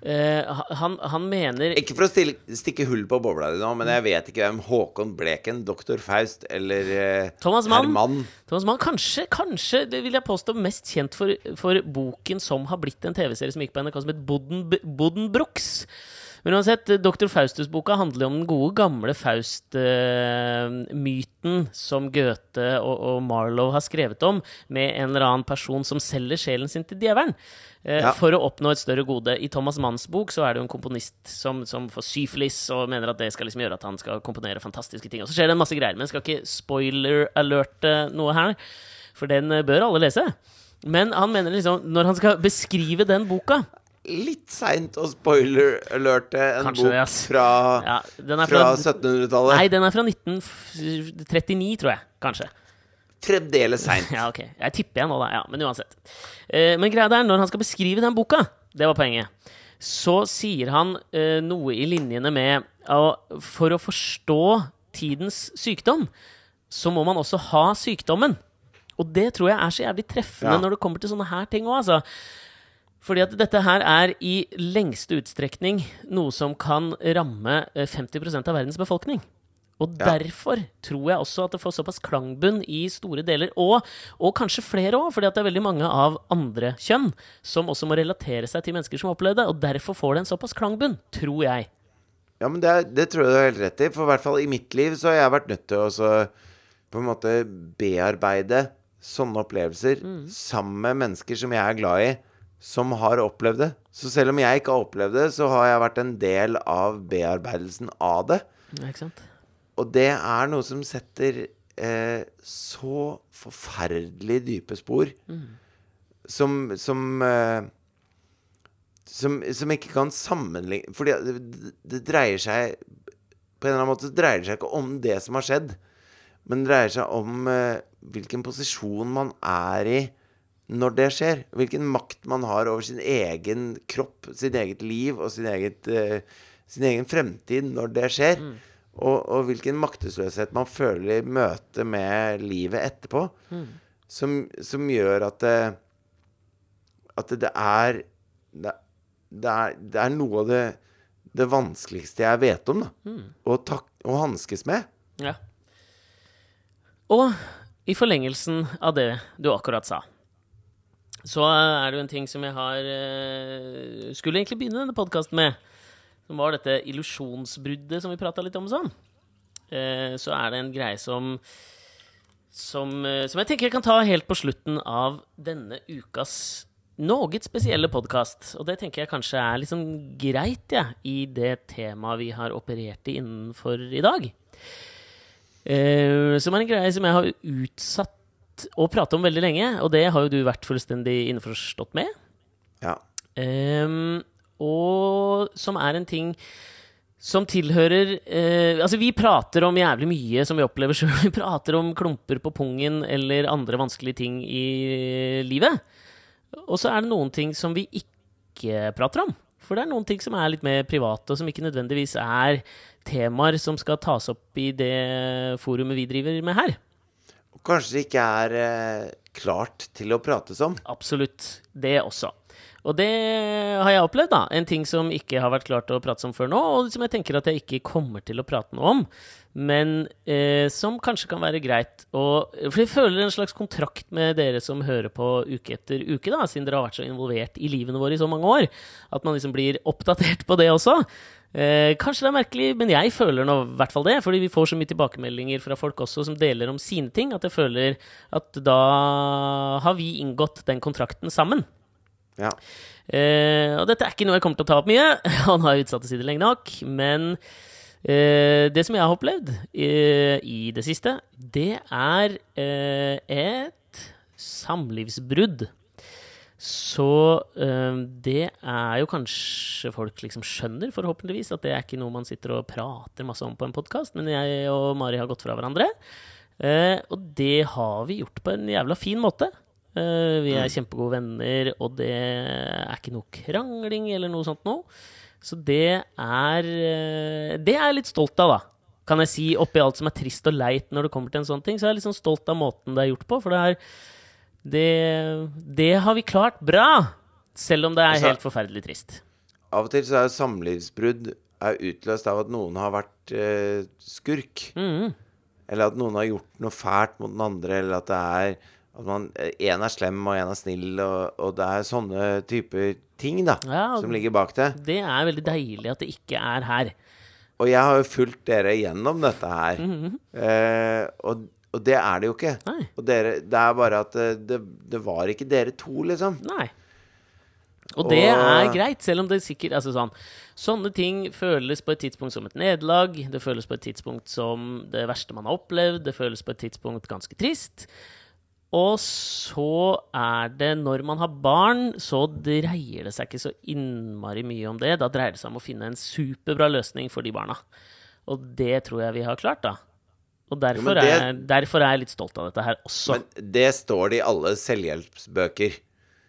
Uh, han, han mener Ikke for å stille, stikke hull på bobla di nå, men jeg vet ikke hvem Håkon Bleken, Doktor Faust eller uh, Thomas Mann. Herman Thomas Mann, kanskje, kanskje, det vil jeg påstå, mest kjent for, for boken som har blitt en TV-serie som gikk på NRK, som het Boddenbrooks. Men uansett, Dr. Faustus-boka handler om den gode, gamle Faust-myten som Goethe og, og Marlowe har skrevet om, med en eller annen person som selger sjelen sin til djevelen. eh, Ja. For å oppnå et større gode. I Thomas Manns bok så er det jo en komponist som, som får syfilis og mener at det skal liksom gjøre at han skal komponere fantastiske ting. Og så skjer det en masse greier. Men jeg skal ikke spoiler-alerte noe her, for den eh, bør alle lese. Men han mener liksom, når han skal beskrive den boka Litt seint å spoiler-alerte en Kanskje bok det, fra, ja, fra fra, 1700-tallet. Nei, den er fra 1939, tror jeg. Kanskje. Fremdeles seint. Ja, ok. Jeg tipper jeg nå, da. Ja, men uansett. Eh, men greia er, når han skal beskrive den boka, det var poenget, så sier han eh, noe i linjene med at for å forstå tidens sykdom, så må man også ha sykdommen. Og det tror jeg er så jævlig treffende Ja. når det kommer til sånne her ting òg, altså. Fordi at dette her er i lengste utstrekning noe som kan ramme eh, 50 av verdens befolkning. Og Ja. derfor tror jeg også at det får såpass klangbunn i store deler, og, og kanskje flere òg, fordi at det er veldig mange av andre kjønn som også må relatere seg til mennesker som har opplevd det, og derfor får det en såpass klangbunn, tror jeg. Ja, men det, det tror jeg du har helt rett i. For i hvert fall i mitt liv så har jeg vært nødt til å på en måte bearbeide sånne opplevelser sammen med mennesker som jeg er glad i, som har opplevd det. Så selv om jeg ikke har opplevd det, så har jeg vært en del av bearbeidelsen av det. Ja? Og det er noe som setter eh, så forferdelig dype spor. Som Som, eh, som som ikke kan sammenligne Fordi det, det dreier seg På en eller annen måte dreier det seg ikke om det som har skjedd, men det dreier seg om eh, hvilken posisjon man er i når det skjer. Hvilken makt man har over sin egen kropp, sin eget liv og sin, eget, uh, sin egen fremtid når det skjer. Og, og hvilken maktesløshet man føler i møte med livet etterpå. Som, som gjør at det, at det er det, det er det er noe av det, det vanskeligste jeg vet om, da. Å, tak, å hanskes med. Ja. Og i forlengelsen av det du akkurat sa, så er det jo en ting som jeg har eh, Skulle egentlig begynne denne podkasten med, som var dette illusjonsbruddet som vi prata litt om sånn. Eh, så er det en greie som som, eh, som jeg tenker jeg kan ta helt på slutten av denne ukas noe spesielle podkast. Og det tenker jeg kanskje er liksom greit, ja, i det temaet vi har operert i innenfor i dag. Som er en greie som jeg har utsatt å prate om veldig lenge, og det har jo du vært fullstendig innforstått med. Ja. Um, og som er en ting som tilhører eh, Altså, vi prater om jævlig mye som vi opplever sjøl. Vi prater om klumper på pungen eller andre vanskelige ting i livet. Og så er det noen ting som vi ikke prater om. For det er noen ting som er litt mer private, og som ikke nødvendigvis er temaer som skal tas opp i det forumet vi driver med her. Og kanskje ikke er eh, klart til å prates om. Absolutt. Det også. Og det har jeg opplevd, da. En ting som ikke har vært klart å prate om før nå, og som jeg tenker at jeg ikke kommer til å prate noe om. Men eh, som kanskje kan være greit å For jeg føler en slags kontrakt med dere som hører på uke etter uke, da, siden dere har vært så involvert i livene våre i så mange år. At man liksom blir oppdatert på det også. Eh, kanskje det er merkelig, men jeg føler nå i hvert fall det. Fordi vi får så mye tilbakemeldinger fra folk også som deler om sine ting, at jeg føler at da har vi inngått den kontrakten sammen. Ja. Eh, og dette er ikke noe jeg kommer til å ta opp mye. Han har utsatt det lenge nok. Men eh, det som jeg har opplevd eh, i det siste, det er eh, et samlivsbrudd. Så eh, det er jo kanskje folk liksom skjønner, forhåpentligvis, at det er ikke noe man sitter og prater masse om på en podkast, men jeg og Mari har gått fra hverandre. Eh, og det har vi gjort på en jævla fin måte. Eh, vi er kjempegode venner, og det er ikke noe krangling eller noe sånt noe. Så det er eh, Det er jeg litt stolt av, da. Kan jeg si, oppi alt som er trist og leit når det kommer til en sånn ting, så er jeg litt sånn stolt av måten det er gjort på. For det er Det, det har vi klart bra! Selv om det er Altså- helt forferdelig trist. Av og til så er samlivsbrudd er utløst av at noen har vært eh, skurk. Mm. Eller at noen har gjort noe fælt mot den andre, eller at det er at man, en er slem og en er snill, og, og det er sånne typer ting da Ja, som ligger bak det. Det er veldig deilig at det ikke er her. Og jeg har jo fulgt dere gjennom dette her. eh, og, og det er det jo ikke. Nei. Og dere, det er bare at det, det, det var ikke dere to, liksom. Nei. Og det Og- er greit, selv om det sikkert altså sånn, Sånne ting føles på et tidspunkt som et nederlag. Det føles på et tidspunkt som det verste man har opplevd. Det føles på et tidspunkt ganske trist. Og så er det når man har barn, så dreier det seg ikke så innmari mye om det. Da dreier det seg om å finne en superbra løsning for de barna. Og det tror jeg vi har klart, da. Og derfor, det- er, derfor er jeg litt stolt av dette her også. Men det står det i alle selvhjelpsbøker.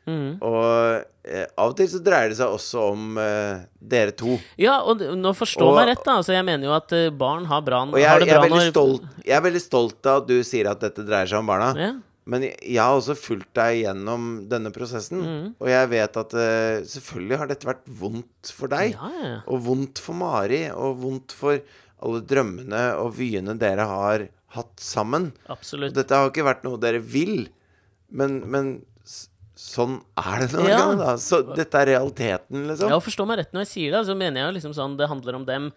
Mm. Og eh, av og til så dreier det seg også om eh, dere to. Ja, og nå forstå Og- meg rett, da. Altså, jeg mener jo at eh, barn har, bra, Og har jeg, det jeg, er bra veldig når stolt, jeg er veldig stolt av at du sier at dette dreier seg om barna. Ja. Men jeg, har også fulgt deg gjennom denne prosessen. Mm. Og jeg vet at uh, selvfølgelig har dette vært vondt for deg. Ja. Og vondt for Mari. Og vondt for alle drømmene og vyene dere har hatt sammen. Og dette har ikke vært noe dere vil, men, men sånn er det noen Ja. ganger, da. Så dette er realiteten, liksom. Ja, forstå meg rett når jeg sier det, så mener jeg liksom sånn Det handler om dem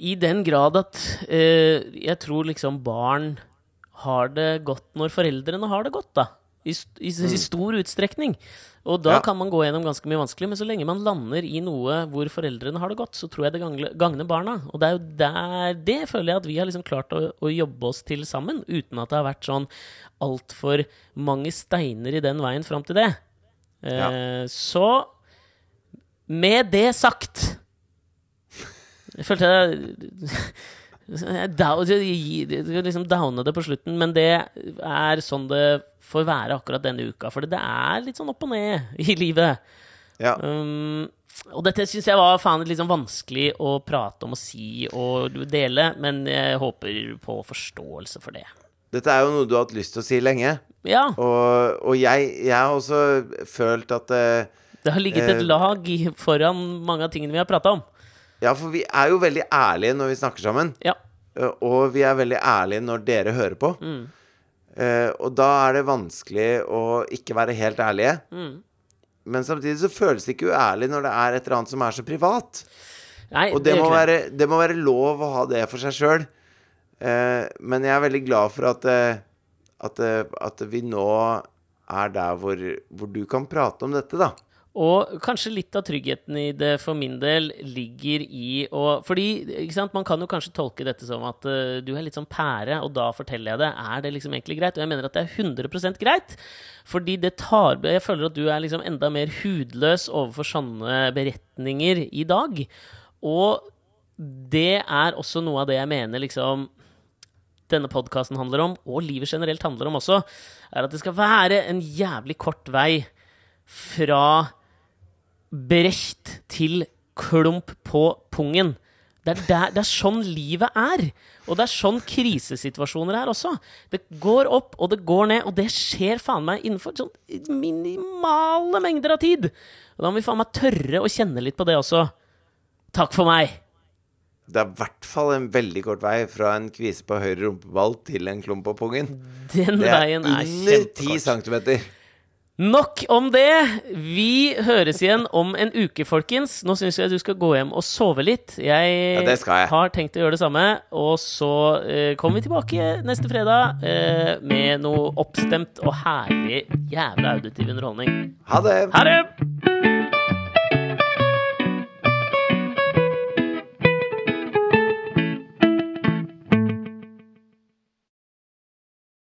i den grad at uh, jeg tror liksom barn har det godt når foreldrene har det godt, da. I, st- i, i stor utstrekning. Og da Ja. kan man gå gjennom ganske mye vanskelig, men så lenge man lander i noe hvor foreldrene har det godt, så tror jeg det gagner, barna. Og det er jo der Det føler jeg at vi har liksom klart å, å jobbe oss til sammen, uten at det har vært sånn altfor mange steiner i den veien fram til det. Eh, Så med det sagt Jeg følte jeg liksom downe det på slutten, men det er sånn det får være akkurat denne uka. For det er litt sånn opp og ned i livet. Ja. Um, og dette syns jeg var faen litt sånn vanskelig å prate om og si og dele, men jeg håper på forståelse for det. Dette er jo noe du har hatt lyst til å si lenge. Ja, Og, og jeg, jeg har også følt at uh, det har ligget et Eh, lag foran mange av tingene vi har prata om. Ja, for vi er jo veldig ærlige når vi snakker sammen. Ja. Eh, Og vi er veldig ærlige når dere hører på. Mm. Uh, og da er det vanskelig å ikke være helt ærlige. Mm. Men samtidig så føles det ikke uærlig når det er et eller annet som er så privat. Nei, Og det det, må, være, det må være lov å ha det for seg sjøl. Uh, men jeg er veldig glad for at, eh, at, eh, at vi nå er der hvor, hvor du kan prate om dette, da. Og kanskje litt av tryggheten i det for min del ligger i å Fordi sant, man kan jo kanskje tolke dette som at uh, du er litt sånn pære, og da forteller jeg det. Er det liksom egentlig greit? Og jeg mener at det er 100 greit. Fordi det tar Jeg føler at du er liksom enda mer hudløs overfor sånne beretninger i dag. Og det er også noe av det jeg mener liksom denne podkasten handler om, og livet generelt handler om også, er at det skal være en jævlig kort vei fra Brecht til klump på pungen. Det er, der, det er sånn livet er. Og det er sånn krisesituasjoner er også. Det går opp, og det går ned, og det skjer faen meg innenfor sånn minimale mengder av tid. Og da må vi faen meg tørre å kjenne litt på det også. Takk for meg. Det er i hvert fall en veldig kort vei fra en kvise på høyre rumpeball til en klump på pungen. Den Det er veien er under 10 kjempekort. centimeter. Nok om det. Vi høres igjen om en uke, folkens. Nå syns jeg du skal gå hjem og sove litt. Jeg, Ja, jeg. har tenkt å gjøre det samme. Og så eh, kommer vi tilbake neste fredag eh, med noe oppstemt og herlig jævla auditiv underholdning. Ha det! Ha det!